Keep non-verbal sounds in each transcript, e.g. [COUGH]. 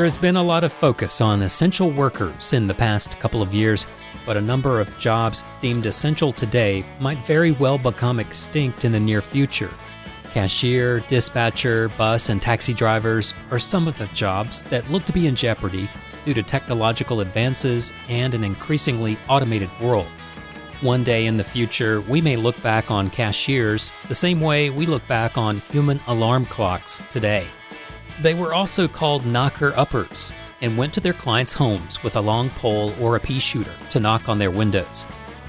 There has been a lot of focus on essential workers in the past couple of years, but a number of jobs deemed essential today might very well become extinct in the near future. Cashier, dispatcher, bus, and taxi drivers are some of the jobs that look to be in jeopardy due to technological advances and an increasingly automated world. One day in the future, we may look back on cashiers the same way we look back on human alarm clocks today. They were also called knocker uppers and went to their clients' homes with a long pole or a pea shooter to knock on their windows.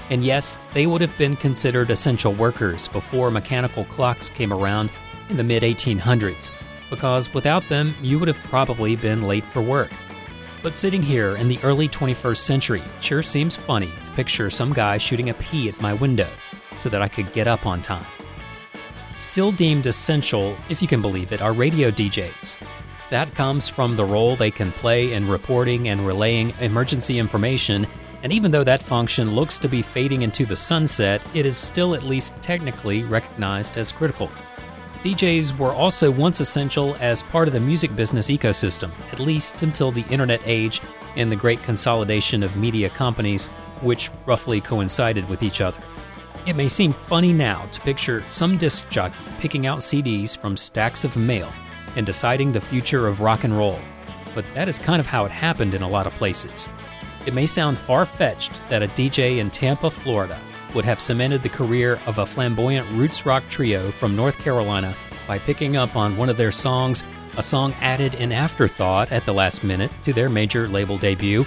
And yes, they would have been considered essential workers before mechanical clocks came around in the mid 1800s, because without them, you would have probably been late for work. But sitting here in the early 21st century sure seems funny to picture some guy shooting a pea at my window so that I could get up on time. Still deemed essential, if you can believe it, are radio DJs. That comes from the role they can play in reporting and relaying emergency information, and even though that function looks to be fading into the sunset, it is still at least technically recognized as critical. DJs were also once essential as part of the music business ecosystem, at least until the internet age and the great consolidation of media companies, which roughly coincided with each other. It may seem funny now to picture some disc jockey picking out CDs from stacks of mail and deciding the future of rock and roll, but that is kind of how it happened in a lot of places. It may sound far fetched that a DJ in Tampa, Florida, would have cemented the career of a flamboyant roots rock trio from North Carolina by picking up on one of their songs, a song added in afterthought at the last minute to their major label debut,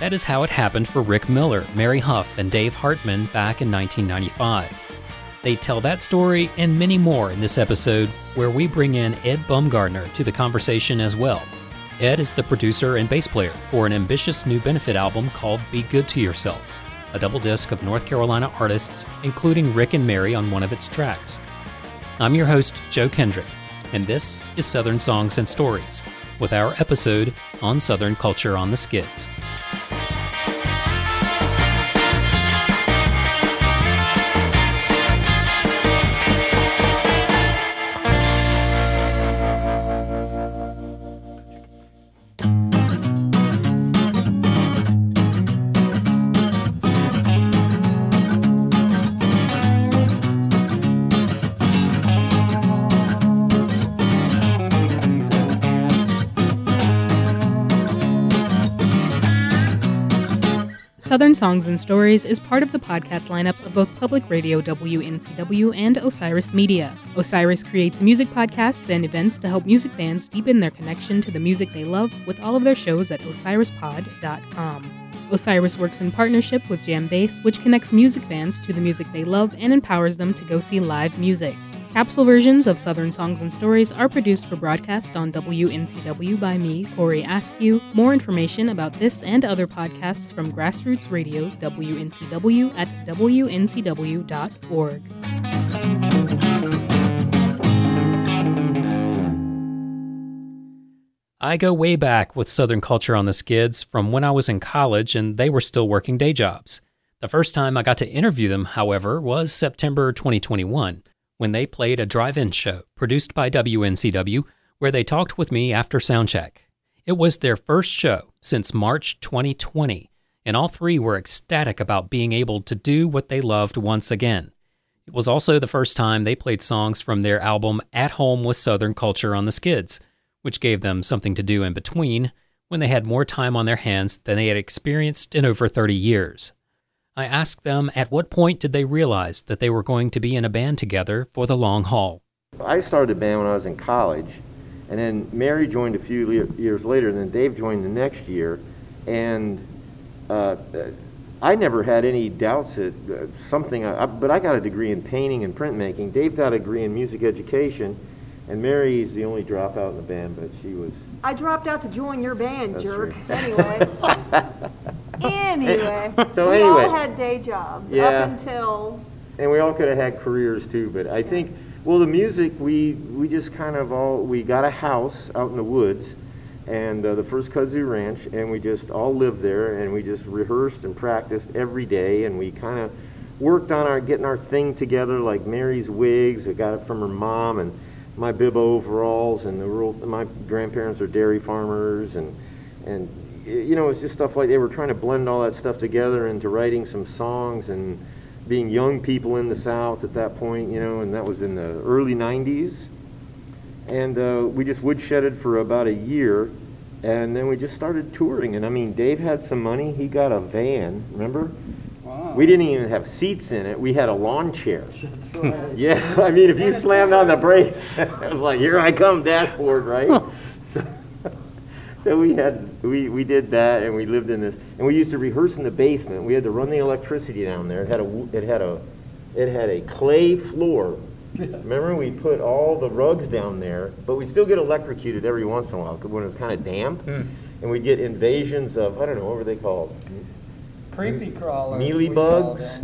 that is how it happened for Rick Miller, Mary Huff, and Dave Hartman back in 1995. They tell that story and many more in this episode, where we bring in Ed Bumgardner to the conversation as well. Ed is the producer and bass player for an ambitious new benefit album called Be Good to Yourself, a double disc of North Carolina artists, including Rick and Mary on one of its tracks. I'm your host, Joe Kendrick, and this is Southern Songs and Stories, with our episode on Southern culture on the skids. Songs and Stories is part of the podcast lineup of both Public Radio WNCW and Osiris Media. Osiris creates music podcasts and events to help music fans deepen their connection to the music they love with all of their shows at osirispod.com. Osiris works in partnership with JamBase, which connects music fans to the music they love and empowers them to go see live music. Capsule versions of Southern Songs and Stories are produced for broadcast on WNCW by me, Corey Askew. More information about this and other podcasts from Grassroots Radio WNCW at WNCW.org. I go way back with Southern culture on the skids from when I was in college and they were still working day jobs. The first time I got to interview them, however, was September 2021 when they played a drive in show produced by WNCW where they talked with me after soundcheck. It was their first show since March 2020, and all three were ecstatic about being able to do what they loved once again. It was also the first time they played songs from their album At Home with Southern Culture on the Skids, which gave them something to do in between when they had more time on their hands than they had experienced in over 30 years. I asked them at what point did they realize that they were going to be in a band together for the long haul. I started a band when I was in college, and then Mary joined a few years later, and then Dave joined the next year, and uh, I never had any doubts that uh, something, uh, but I got a degree in painting and printmaking. Dave got a degree in music education, and Mary is the only dropout in the band, but she was. I dropped out to join your band, That's jerk. Anyway. [LAUGHS] [LAUGHS] anyway. So we anyway. all had day jobs yeah. up until. And we all could have had careers too, but I yeah. think, well, the music we we just kind of all we got a house out in the woods, and uh, the first kudzu ranch, and we just all lived there, and we just rehearsed and practiced every day, and we kind of worked on our getting our thing together, like Mary's wigs. I got it from her mom, and my bib overalls, and the rural. My grandparents are dairy farmers, and and you know, it's just stuff like they were trying to blend all that stuff together into writing some songs and being young people in the South at that point, you know, and that was in the early 90s. And uh, we just woodshedded for about a year, and then we just started touring. And I mean, Dave had some money. He got a van, remember? Wow. We didn't even have seats in it. We had a lawn chair. [LAUGHS] That's [LAUGHS] right. Yeah, I mean, if you slammed on the brakes, [LAUGHS] it was like, here I come, dashboard, right? So, we had, we, we did that, and we lived in this, and we used to rehearse in the basement. We had to run the electricity down there. It had a, it had a, it had a clay floor. [LAUGHS] Remember, we put all the rugs down there, but we'd still get electrocuted every once in a while when it was kind of damp, hmm. and we'd get invasions of, I don't know, what were they called? Creepy crawlers. mealy bugs.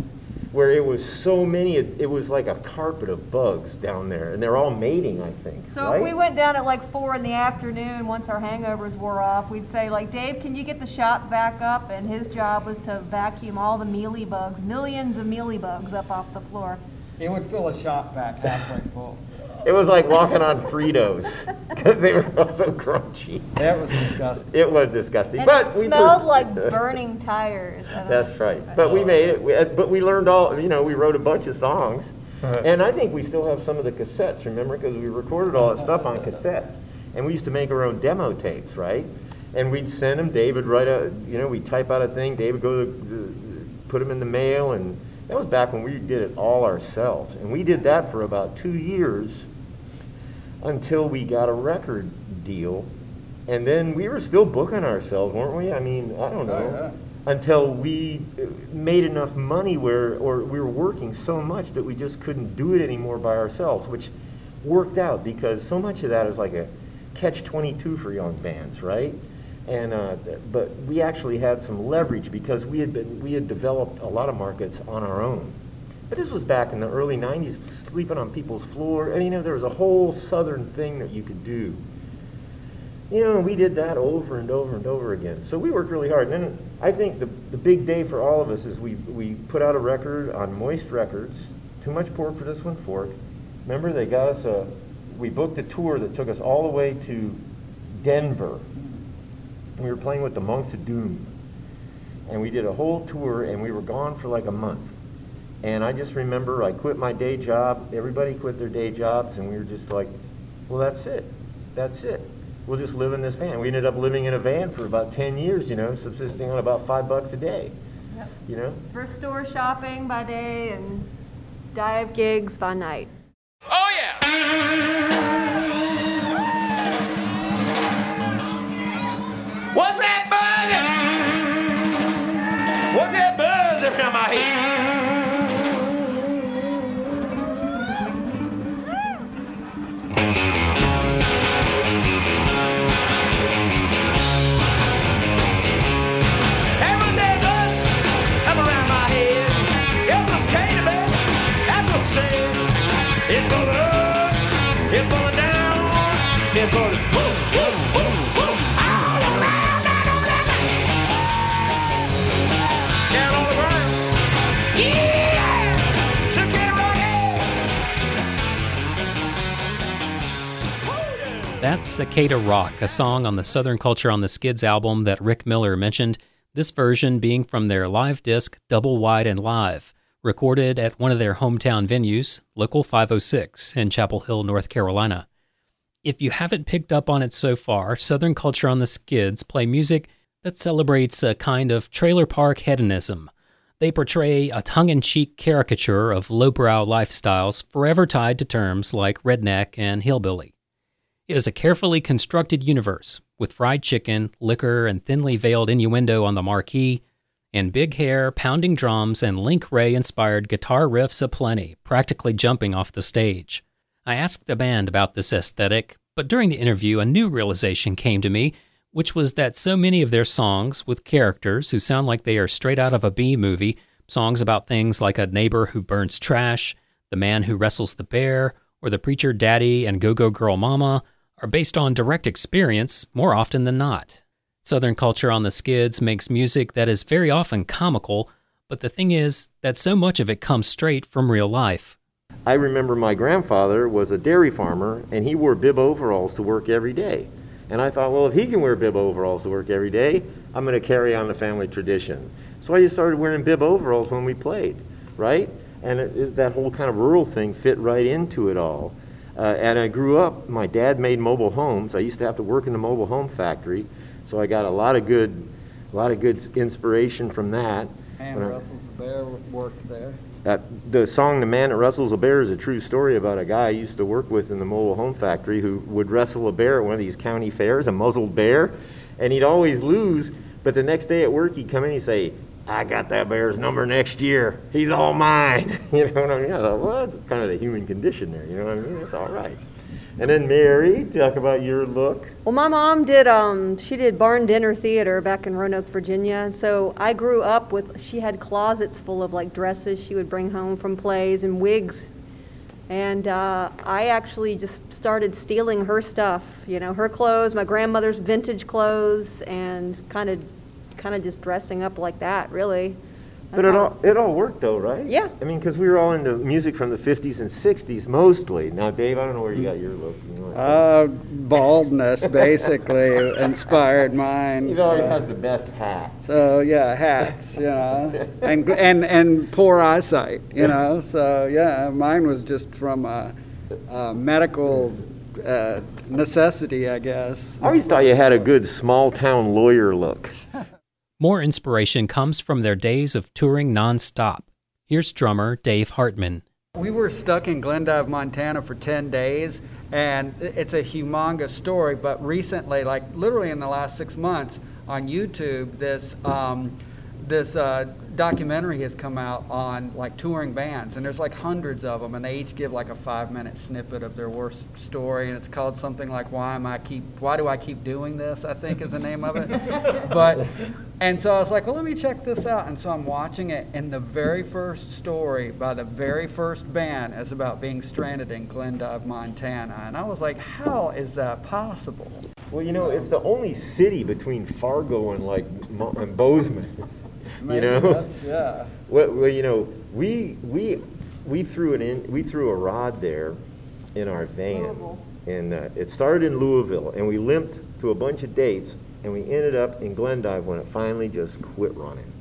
Where it was so many, it, it was like a carpet of bugs down there, and they're all mating, I think. So right? if we went down at like four in the afternoon, once our hangovers wore off, we'd say like, Dave, can you get the shop back up? And his job was to vacuum all the mealy bugs, millions of mealy bugs up off the floor. It would fill a shop back halfway full. It was like walking on Fritos because they were so crunchy. That was disgusting. It was disgusting, And but it we smelled pers- like burning tires. I don't know. That's right. But we made it. We, uh, but we learned all. You know, we wrote a bunch of songs, and I think we still have some of the cassettes. Remember, because we recorded all that stuff on cassettes, and we used to make our own demo tapes, right? And we'd send them. David write a. You know, we'd type out a thing. David go to, put them in the mail, and that was back when we did it all ourselves. And we did that for about two years until we got a record deal. And then we were still booking ourselves, weren't we? I mean, I don't know. Oh, Until we uh, made enough money where, or we were working so much that we just couldn't do it anymore by ourselves, which worked out because so much of that is like a catch 22 for young bands, right? And, uh, but we actually had some leverage because we had been, we had developed a lot of markets on our own. But this was back in the early 90s, sleeping on people's floor. And, you know, there was a whole southern thing that you could do. You know, we did that over and over and over again. So we worked really hard. And then I think the, the big day for all of us is we, we put out a record on Moist Records. Too much pork for this one fork. Remember, they got us a, we booked a tour that took us all the way to Denver. We were playing with the Monks of Doom. And we did a whole tour, and we were gone for like a month. And I just remember I quit my day job. Everybody quit their day jobs, and we were just like, well, that's it. That's it. We'll just live in this van. We ended up living in a van for about 10 years, you know, subsisting on about five bucks a day, Yep. you know? Thrift store shopping by day and dive gigs by night. Oh yeah! What's that buzz? What's that buzz up in my head? That's Cicada Rock, a song on the Southern Culture on the Skids album that Rick Miller mentioned, this version being from their live disc Double Wide and Live, recorded at one of their hometown venues, Local 506 in Chapel Hill, North Carolina. If you haven't picked up on it so far, Southern Culture on the Skids play music that celebrates a kind of trailer park hedonism. They portray a tongue in cheek caricature of lowbrow lifestyles forever tied to terms like redneck and hillbilly. It is a carefully constructed universe with fried chicken, liquor, and thinly veiled innuendo on the marquee, and big hair, pounding drums, and Link Wray inspired guitar riffs aplenty, practically jumping off the stage. I asked the band about this aesthetic, but during the interview, a new realization came to me, which was that so many of their songs, with characters who sound like they are straight out of a B movie, songs about things like a neighbor who burns trash, the man who wrestles the bear, or the preacher daddy and go go girl mama, are based on direct experience more often than not. Southern culture on the skids makes music that is very often comical, but the thing is that so much of it comes straight from real life. I remember my grandfather was a dairy farmer and he wore bib overalls to work every day. And I thought, well, if he can wear bib overalls to work every day, I'm going to carry on the family tradition. So I just started wearing bib overalls when we played, right? And it, it, that whole kind of rural thing fit right into it all. Uh, and I grew up, my dad made mobile homes. I used to have to work in the mobile home factory, so I got a lot of good, a lot of good inspiration from that. And When I- Russell's the bear worked there. uh, the song "The Man That Wrestles a Bear" is a true story about a guy I used to work with in the mobile home factory who would wrestle a bear at one of these county fairs, a muzzled bear, and he'd always lose. But the next day at work, he'd come in and he'd say, "I got that bear's number next year. He's all mine." [LAUGHS] you know what I mean? I thought, well, that's kind of the human condition there. You know what I mean? It's all right. And then Mary, talk about your look. Well, my mom did, um, she did barn dinner theater back in Roanoke, Virginia. So I grew up with, she had closets full of like dresses she would bring home from plays and wigs. And uh, I actually just started stealing her stuff, you know, her clothes, my grandmother's vintage clothes, and kind of, kind of just dressing up like that, really. But it all it all worked though, right? Yeah. I mean, because we were all into music from the '50s and '60s mostly. Now, Dave, I don't know where you got your look. You know, Uh, baldness basically inspired mine. He's always Uh, has the best hats. So yeah, hats, you know, and and and poor eyesight, you know. So yeah, mine was just from a, a medical uh, necessity, I guess. I always thought you had a good small town lawyer look. More inspiration comes from their days of touring nonstop. Here's drummer Dave Hartman. We were stuck in Glendive, Montana for 10 days, and it's a humongous story. But recently, like literally in the last six months, on YouTube, this um, this uh, documentary has come out on like touring bands, and there's like hundreds of them, and they each give like a five-minute snippet of their worst story, and it's called something like "Why am I keep Why do I keep doing this?" I think is the name of it. [LAUGHS] but and so I was like, well, let me check this out. And so I'm watching it, and the very first story by the very first band is about being stranded in Glendive, Montana. And I was like, how is that possible? Well, you know, it's the only city between Fargo and like Mo- and Bozeman. You know. yeah. [LAUGHS] Well, well, you know, we we we threw an in, we threw a rod there in our van, Louisville. and uh, it started in Louisville, and we limped to a bunch of dates, and we ended up in Glendive when it finally just quit running.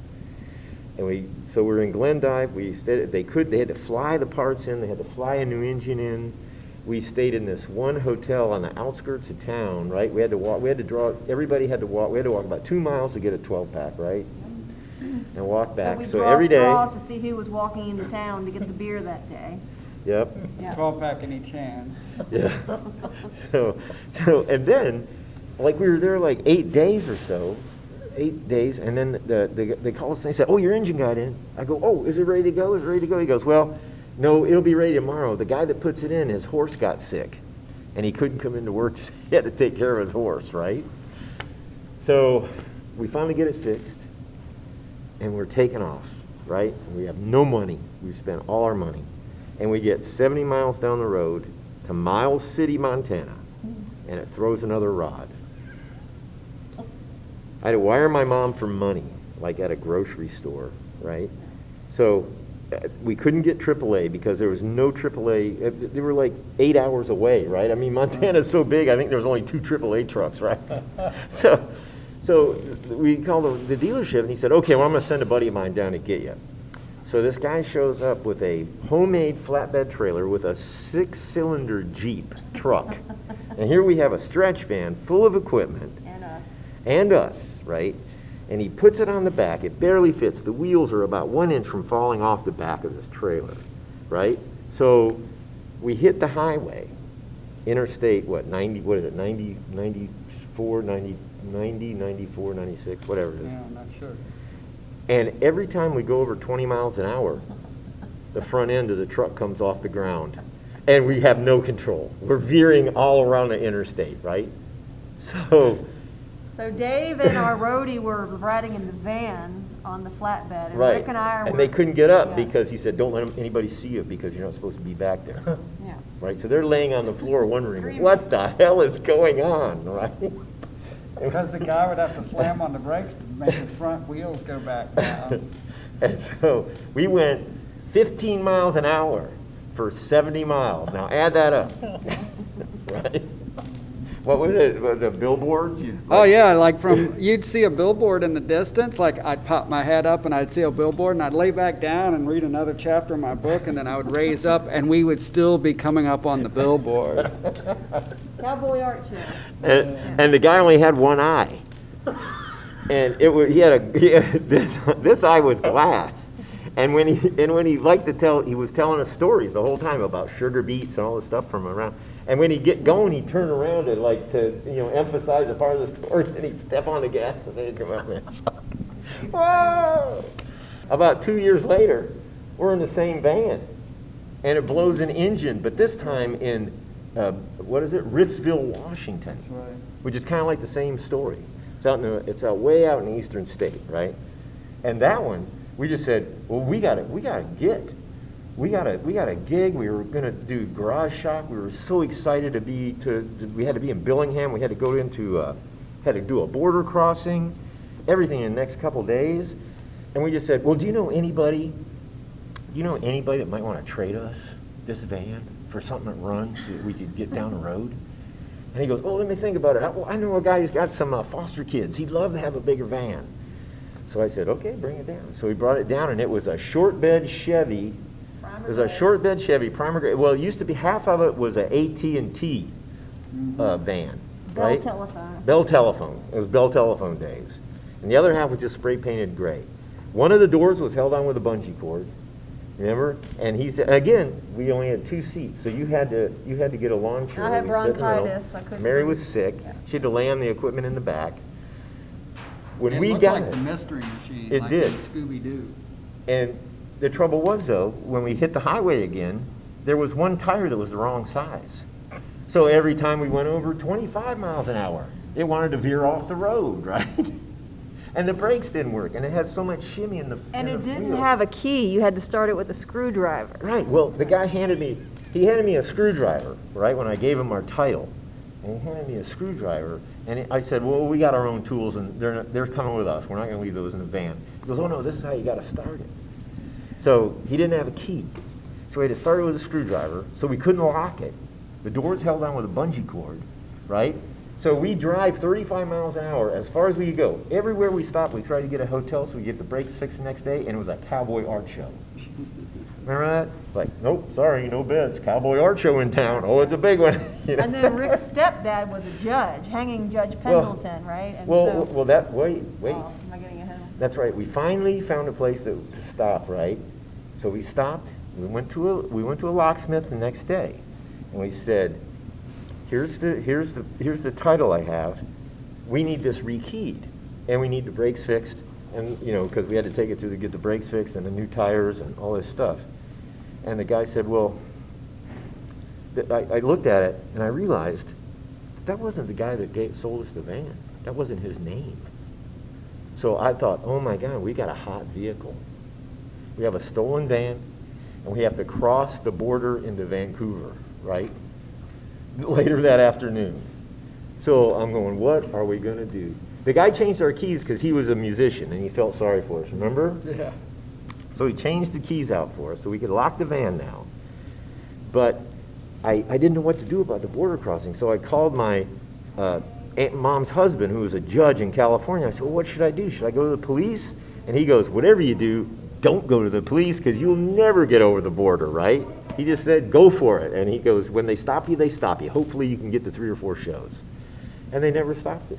And we so we're in Glendive. We stayed. They could. They had to fly the parts in. They had to fly a new engine in. We stayed in this one hotel on the outskirts of town. Right. We had to walk. We had to draw. Everybody had to walk. We had to walk about two miles to get a 12 pack. Right. And walk So back. we So, draw every day. straws to see who was walking into town to get the beer that day. Yep. Yeah. 12 pack in each hand. Yeah. [LAUGHS] so, so, and then, like we were there like eight days or so, eight days, and then the, the, they called us and they said, "Oh, your engine got in." I go, "Oh, is it ready to go? Is it ready to go?" He goes, "Well, no, it'll be ready tomorrow. The guy that puts it in, his horse got sick, and he couldn't come into work. [LAUGHS] he had to take care of his horse, right?" So, we finally get it fixed, and we're taking off, right? We have no money. We've spent all our money. And we get 70 miles down the road to Miles City, Montana, and it throws another rod. I had to wire my mom for money, like at a grocery store, right? So uh, we couldn't get AAA because there was no AAA. uh, They were like eight hours away, right? I mean, Montana's so big, I think there was only two AAA trucks, right? [LAUGHS] so, so we called the, dealership, and he said, okay, well, I'm going to send a buddy of mine down to get you. So this guy shows up with a homemade flatbed trailer with a six-cylinder Jeep truck. [LAUGHS] and here we have a stretch van full of equipment And us. and us, right? And he puts it on the back. It barely fits. The wheels are about one inch from falling off the back of this trailer, right? So we hit the highway, interstate, what, 90, what is it, 90, 94, 90, 90, 94, 96, whatever it is. Yeah, I'm not sure. And every time we go over 20 miles an hour, the front end of the truck comes off the ground. And we have no control. We're veering all around the interstate, right? So, So Dave and our roadie were riding in the van on the flatbed, and right. Rick and I are. And were. they couldn't get up Yeah. because he said, don't let anybody see you because you're not supposed to be back there. Yeah. Right? So they're laying on the floor wondering, Screaming. what the hell is going on, [LAUGHS] right? Because the guy would have to slam on the brakes to make his front wheels go back down. [LAUGHS] And so we went 15 miles an hour for 70 miles. Now add that up. [LAUGHS] right? What was it? Was it billboards? You- Oh yeah, like from you'd see a billboard in the distance. Like I'd pop my head up and I'd see a billboard, and I'd lay back down and read another chapter of my book, and then I would raise up, and we would still be coming up on the billboard. [LAUGHS] Cowboy show. And, and the guy only had one eye. And it was, he had a, he had, [LAUGHS] this, this eye was glass. And when he, and when he liked to tell, he was telling us stories the whole time about sugar beets and all this stuff from around. And when he'd get going, he'd turn around and like to, you know, emphasize a part of the story, [LAUGHS] and he'd step on the gas and then he'd come up there. [LAUGHS] Whoa! About two years later, we're in the same van, and it blows an engine, but this time in, uh, what is it, Ritzville, Washington which is kind of like the same story. It's out in the, it's out way out in the eastern state, right? And that one, we just said, well, we got to we got to get, we got a we got a gig. We were going to do garage shop. We were so excited to be to, to- we had to be in Bellingham. We had to go into uh, had to do a border crossing, everything in the next couple days. And we just said, well, do you know anybody? Do you know anybody that might want to trade us this van for something that runs so that we could get down the road? And he goes, oh, let me think about it. I, well, I know a guy who's got some uh, foster kids. He'd love to have a bigger van. So I said, okay, bring it down. So he brought it down, and it was a short bed Chevy. It was a short bed Chevy, primer grade. Well, it used to be half of it was a AT&T uh, van, Bell right? telephone. Bell Telephone. It was Bell Telephone days. And the other half was just spray painted gray. One of the doors was held on with a bungee cord. Remember? And he said, again, we only had two seats, so you had to you had to get a lawn chair. I had We sit in the middle. bronchitis. I couldn't Mary was sick. She had to lay on the equipment in the back. When it we looked got like it, the mystery machine, It like did. Scooby Doo. and the trouble was though, when we hit the highway again, there was one tire that was the wrong size. So every time we went over 25 miles an hour, it wanted to veer off the road, [LAUGHS] right? And the brakes didn't work, and it had so much shimmy in the And in it the didn't wheel. have a key. You had to start it with a screwdriver. Right. Well, the guy handed me, he handed me a screwdriver, right, when I gave him our title. And he handed me a screwdriver, and I said, well, we got our own tools, and they're, not, they're coming with us. We're not going to leave those in the van. He goes, oh, no, this is how you got to start it. So he didn't have a key. So we had to start it with a screwdriver, so we couldn't lock it. The door's held on with a bungee cord, right? So we drive 35 miles an hour as far as we could go. Everywhere we stop, we try to get a hotel so we get the brakes fixed the next day, and it was a cowboy art show. Remember that? Like, nope, sorry, no beds. Cowboy art show in town. Oh, it's a big one. [LAUGHS] you know? And then Rick's stepdad was a judge, hanging Judge Well- Pendleton, right? And well, so- well, that wait, wait. Oh, am I getting ahead? That's right. We finally found a place to, to stop, right? So we stopped. We went to a we went to a locksmith the next day, and we said, "Here's the here's the here's the title I have. We need this rekeyed, and we need the brakes fixed, and you know because we had to take it through to get the brakes fixed and the new tires and all this stuff." And the guy said, "Well." th- I, I looked at it and I realized that wasn't the guy that gave, sold us the van. That wasn't his name. So I thought, oh my God, we got a hot vehicle. We have a stolen van, and we have to cross the border into Vancouver, right? [LAUGHS] Later that afternoon. So I'm going, what are we going to do? The guy changed our keys because he was a musician and he felt sorry for us, remember? Yeah. So he changed the keys out for us so we could lock the van now. But I, I didn't know what to do about the border crossing, so I called my uh, aunt mom's husband, who was a judge in California. I said, well, what should I do? Should I go to the police? And he goes, whatever you do, don't go to the police because you'll never get over the border, right? He just said, go for it. And he goes, when they stop you, they stop you. Hopefully you can get to three or four shows. And they never stopped us.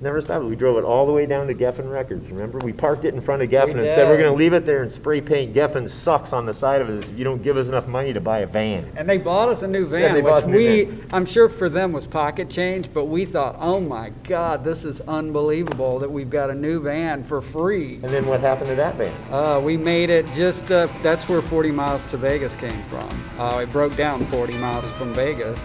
Never stopped. We drove it all the way down to Geffen Records. Remember, we parked it in front of Geffen We and said we're going to leave it there and spray paint Geffen sucks on the side of it if you don't give us enough money to buy a van. And they bought us a new Yeah, van, bought which we, van. I'm sure for them was pocket change, but we thought, oh my God, this is unbelievable that we've got a new van for free. And then what happened to that van? Uh, we made it just, uh, that's where 40 miles to Vegas came from. Uh, it broke down 40 miles from Vegas.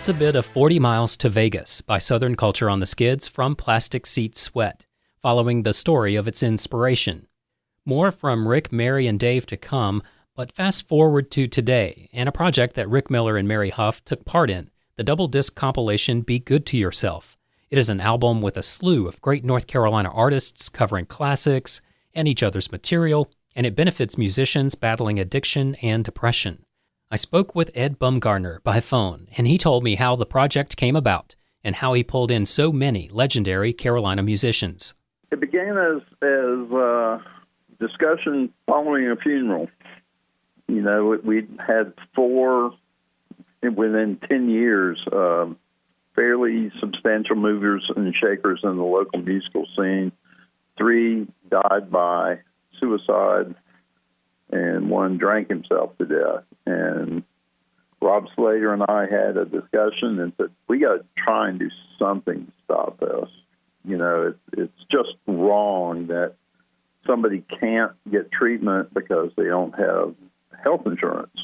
That's a bit of 40 Miles to Vegas by Southern Culture on the Skids from Plastic Seat Sweat, following the story of its inspiration. More from Rick, Mary, and Dave to come, but fast forward to today and a project that Rick Miller and Mary Huff took part in the double disc compilation Be Good to Yourself. It is an album with a slew of great North Carolina artists covering classics and each other's material, and it benefits musicians battling addiction and depression. I spoke with Ed Bumgardner by phone, and he told me how the project came about and how he pulled in so many legendary Carolina musicians. It began as as uh, discussion following a funeral. You know, we had four within ten years, uh, fairly substantial movers and shakers in the local musical scene. Three died by suicide and one drank himself to death. And Rob Slater and I had a discussion and said, we got to try and do something to stop this. You know, it's, it's just wrong that somebody can't get treatment because they don't have health insurance.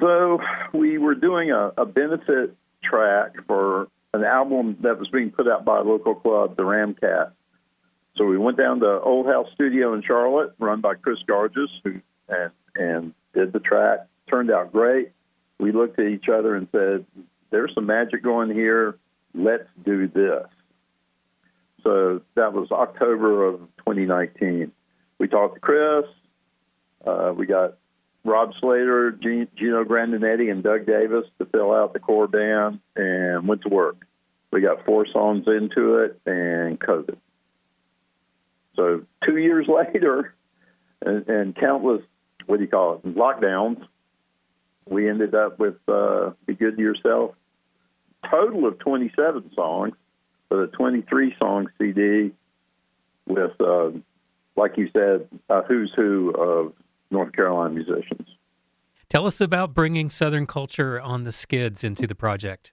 So we were doing a, a benefit track for an album that was being put out by a local club, the Ramcat. So we went down to Old House Studio in Charlotte, run by Chris Garges, who and and did the track. Turned out great. We looked at each other and said, "There's some magic going here. Let's do this." So that was October of 2019. We talked to Chris. Uh, we got Rob Slater, Gino Grandinetti, and Doug Davis to fill out the core band, and went to work. We got four songs into it, and COVID. So two years [LAUGHS] later, and, and countless what do you call it lockdowns, we ended up with uh, "Be Good to Yourself." Total of 27 songs, but a 23 song CD with, uh, like you said, a who's who of North Carolina musicians. Tell us about bringing Southern culture on the skids into the project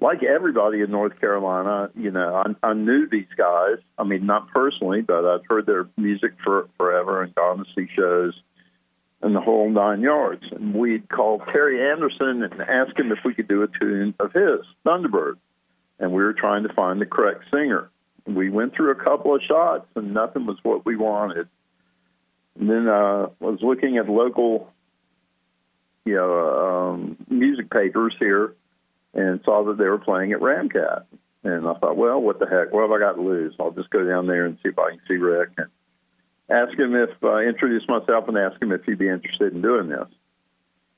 like everybody in North Carolina, you know, I, I knew these guys. I mean, not personally, but I've heard their music for forever and gone to see shows and the whole nine yards. And we'd call Terry Anderson and ask him if we could do a tune of his, Thunderbird. And we were trying to find the correct singer. We went through a couple of shots, and nothing was what we wanted. And then uh, I was looking at local, you know, um, music papers here and saw that they were playing at Ramcat. And I thought, well, what the heck? What have I got to lose? I'll just go down there and see if I can see Rick and ask him if uh, introduce myself and ask him if he'd be interested in doing this.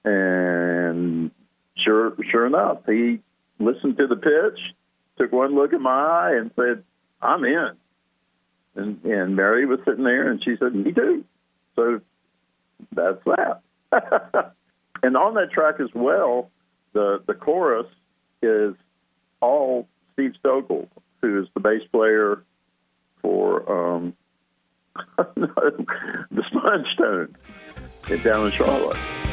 And sure, sure enough, he listened to the pitch, took one look at my eye, and said, "I'm in." And and Mary was sitting there, and she said, "Me too." So that's that. [LAUGHS] and on that track as well, the the chorus is all Steve Stoeckel, who is the bass player for um, [LAUGHS] the Spongetones down in Charlotte.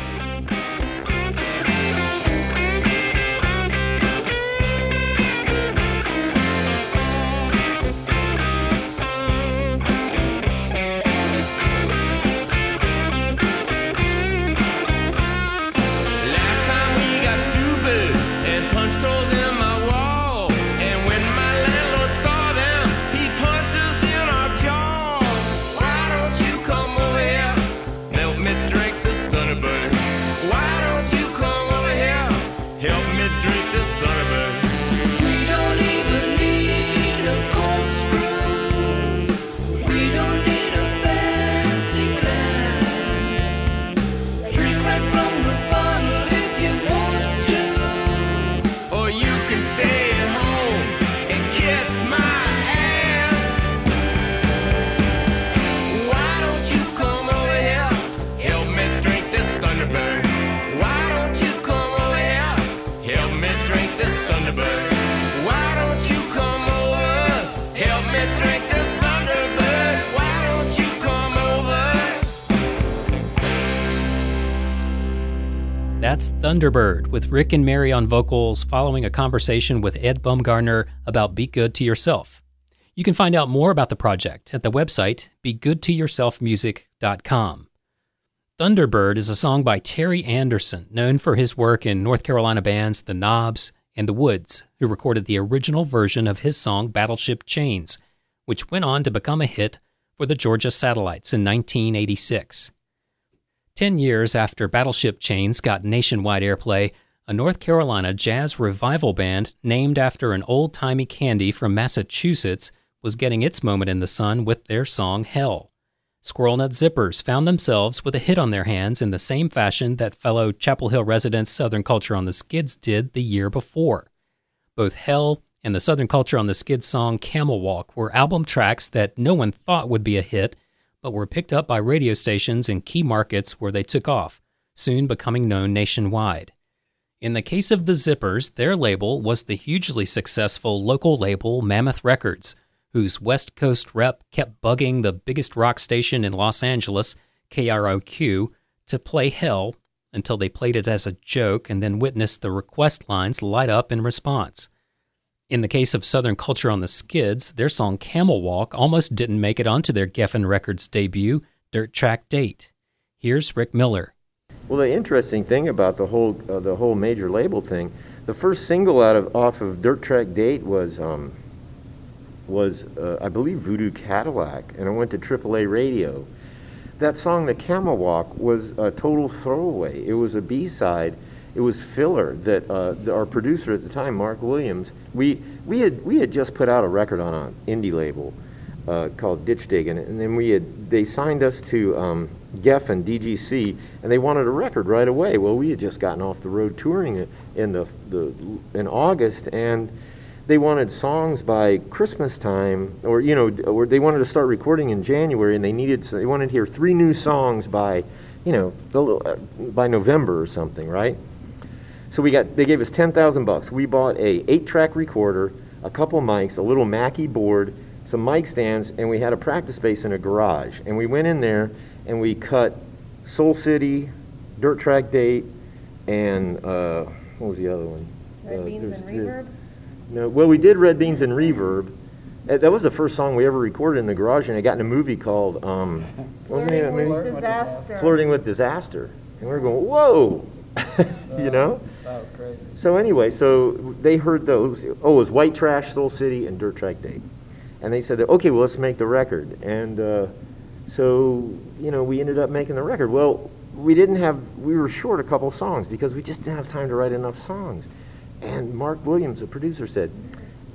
That's Thunderbird with Rick and Mary on vocals following a conversation with Ed Bumgardner about Be Good to Yourself. You can find out more about the project at the website begoodtoyourselfmusic.com. Thunderbird is a song by Terry Anderson, known for his work in North Carolina bands The Knobs and The Woods, who recorded the original version of his song Battleship Chains, which went on to become a hit for the Georgia Satellites in 1986. Ten years after Battleship Chains got nationwide airplay, a North Carolina jazz revival band named after an old timey candy from Massachusetts was getting its moment in the sun with their song Hell. Squirrel Nut Zippers found themselves with a hit on their hands in the same fashion that fellow Chapel Hill residents Southern Culture on the Skids did the year before. Both Hell and the Southern Culture on the Skids song Camel Walk were album tracks that no one thought would be a hit, but were picked up by radio stations in key markets where they took off, soon becoming known nationwide. In the case of the Zippers, their label was the hugely successful local label Mammoth Records, whose West Coast rep kept bugging the biggest rock station in Los Angeles, KROQ, to play Hell until they played it as a joke and then witnessed the request lines light up in response. In the case of Southern Culture on the Skids, their song Camel Walk almost didn't make it onto their Geffen Records debut, Dirt Track Date. Here's Rick Miller. Well, the interesting thing about the whole uh, the whole major label thing, the first single out of off of Dirt Track Date was um, was uh, I believe Voodoo Cadillac, and it went to AAA radio. That song, The Camel Walk, was a total throwaway. It was a B-side. It was filler that uh, our producer at the time, Mark Williams, we we had we had just put out a record on an indie label uh, called Ditch Digging, and then we had they signed us to um, Geffen DGC, and they wanted a record right away. Well, we had just gotten off the road touring in the, the in August, and they wanted songs by Christmas time, or you know, or they wanted to start recording in January, and they needed they wanted to hear three new songs by, you know, uh, by November or something, right? So we got they gave us ten thousand bucks. We bought a eight-track recorder, a couple mics, a little Mackie board, some mic stands, and we had a practice space in a garage. And we went in there and we cut Soul City, Dirt Track Date, and uh, what was the other one? Red uh, Beans and Reverb? No, well, we did Red Beans and Reverb. That was the first song we ever recorded in the garage, and it got in a movie called um, what was the name of Flirting with Disaster. Flirting with Disaster. And we were going, whoa, [LAUGHS] you know. That was. So anyway, so they heard those. Oh, it was White Trash, Soul City, and Dirt Track Day, And they said, okay, well, let's make the record. And uh, so, you know, we ended up making the record. Well, we didn't have, we were short a couple songs because we just didn't have time to write enough songs. And Mark Williams, the producer, said,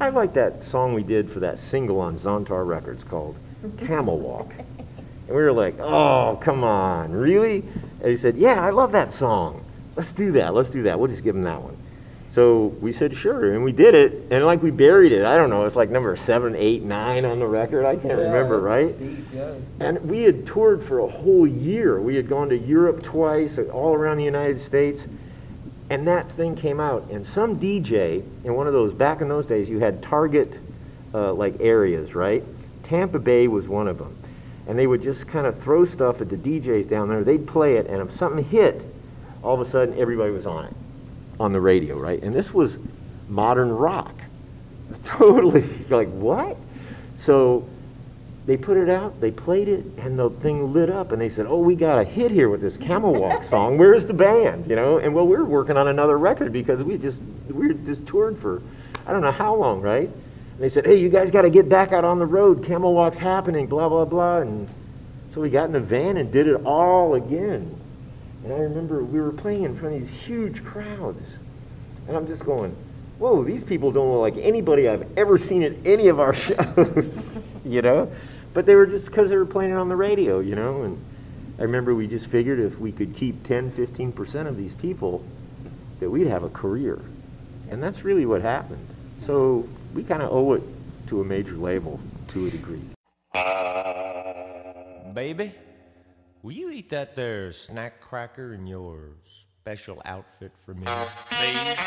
I like that song we did for that single on Zontar Records called Camel Walk. And we were like, oh, come on, really? And he said, yeah, I love that song. Let's do that. Let's do that. We'll just give him that one. So we said, sure. And we did it. And like we buried it. I don't know. It's like number seven, eight, nine on the record. I can't remember, right? And we had toured for a whole year. We had gone to Europe twice, all around the United States. And that thing came out. And some DJ in one of those, back in those days, you had target uh, like areas, right? Tampa Bay was one of them. And they would just kind of throw stuff at the DJs down there. They'd play it. And if something hit, all of a sudden everybody was on it on the radio, right? And this was modern rock. [LAUGHS] Totally like, what? So they put it out, they played it, and the thing lit up, and they said, "Oh, we got a hit here with this Camel Walk [LAUGHS] song. Where's the band?" You know, and well, we were working on another record because we just we were just toured for I don't know how long, right? And they said, "Hey, you guys got to get back out on the road. Camel Walk's happening." Blah blah blah, and so we got in the van and did it all again. And I remember we were playing in front of these huge crowds, and I'm just going, "Whoa, these people don't look like anybody I've ever seen at any of our [LAUGHS] shows," [LAUGHS] you know. But they were just because they were playing it on the radio, you know. And I remember we just figured if we could keep 10, 15 percent of these people, that we'd have a career, and that's really what happened. So we kind of owe it to a major label to a degree. Baby, will you eat that there snack cracker in your special outfit for me, please?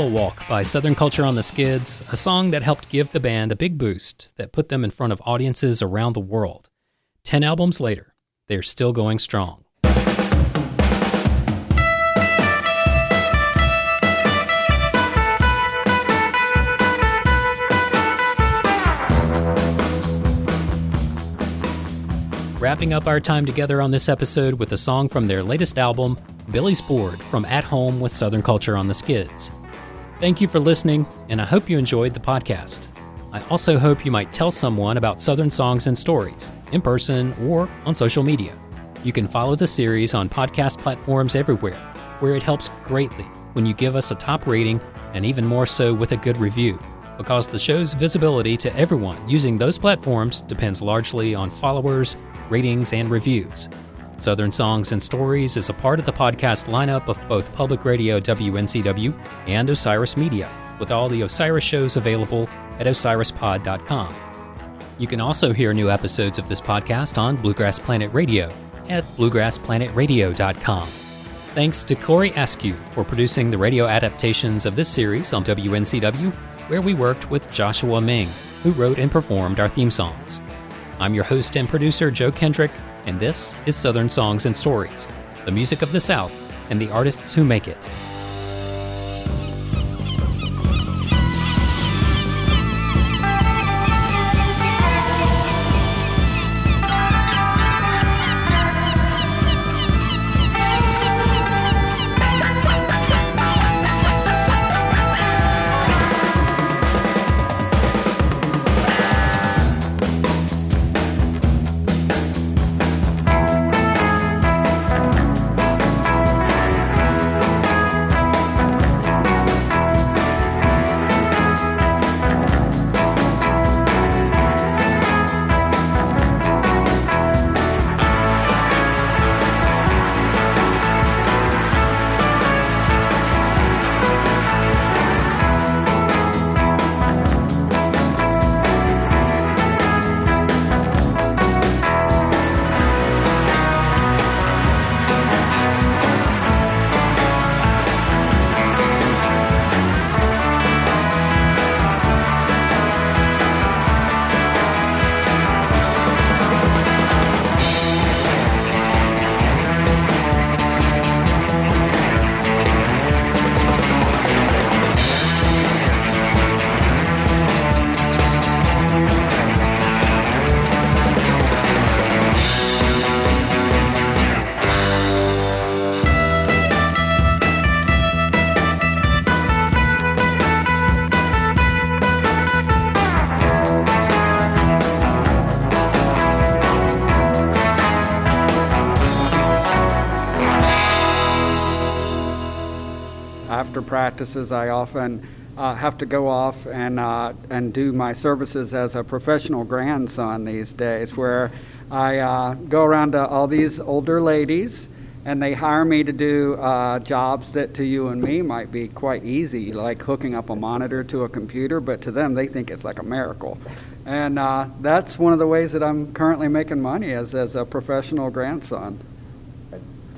Camel Walk by Southern Culture on the Skids, a song that helped give the band a big boost that put them in front of audiences around the world. Ten albums later, they're still going strong. Wrapping up our time together on this episode with a song from their latest album, Billy's Board from At Home with Southern Culture on the Skids. Thank you for listening, and I hope you enjoyed the podcast. I also hope you might tell someone about Southern songs and stories, in person or on social media. You can follow the series on podcast platforms everywhere, where it helps greatly when you give us a top rating and even more so with a good review, because the show's visibility to everyone using those platforms depends largely on followers, ratings, and reviews. Southern Songs and Stories is a part of the podcast lineup of both Public Radio WNCW and Osiris Media, with all the Osiris shows available at osirispod.com. You can also hear new episodes of this podcast on Bluegrass Planet Radio at bluegrassplanetradio.com. Thanks to Corey Askew for producing the radio adaptations of this series on WNCW, where we worked with Joshua Ming, who wrote and performed our theme songs. I'm your host and producer, Joe Kendrick, and this is Southern Songs and Stories, the music of the South and the artists who make it. Practices, I often uh, have to go off and uh, and do my services as a professional grandson these days, where I uh, go around to all these older ladies, and they hire me to do uh, jobs that to you and me might be quite easy, like hooking up a monitor to a computer, but to them they think it's like a miracle. And uh, that's one of the ways that I'm currently making money as as a professional grandson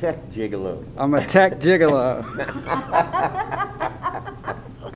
tech gigolo. I'm a tech gigolo. [LAUGHS]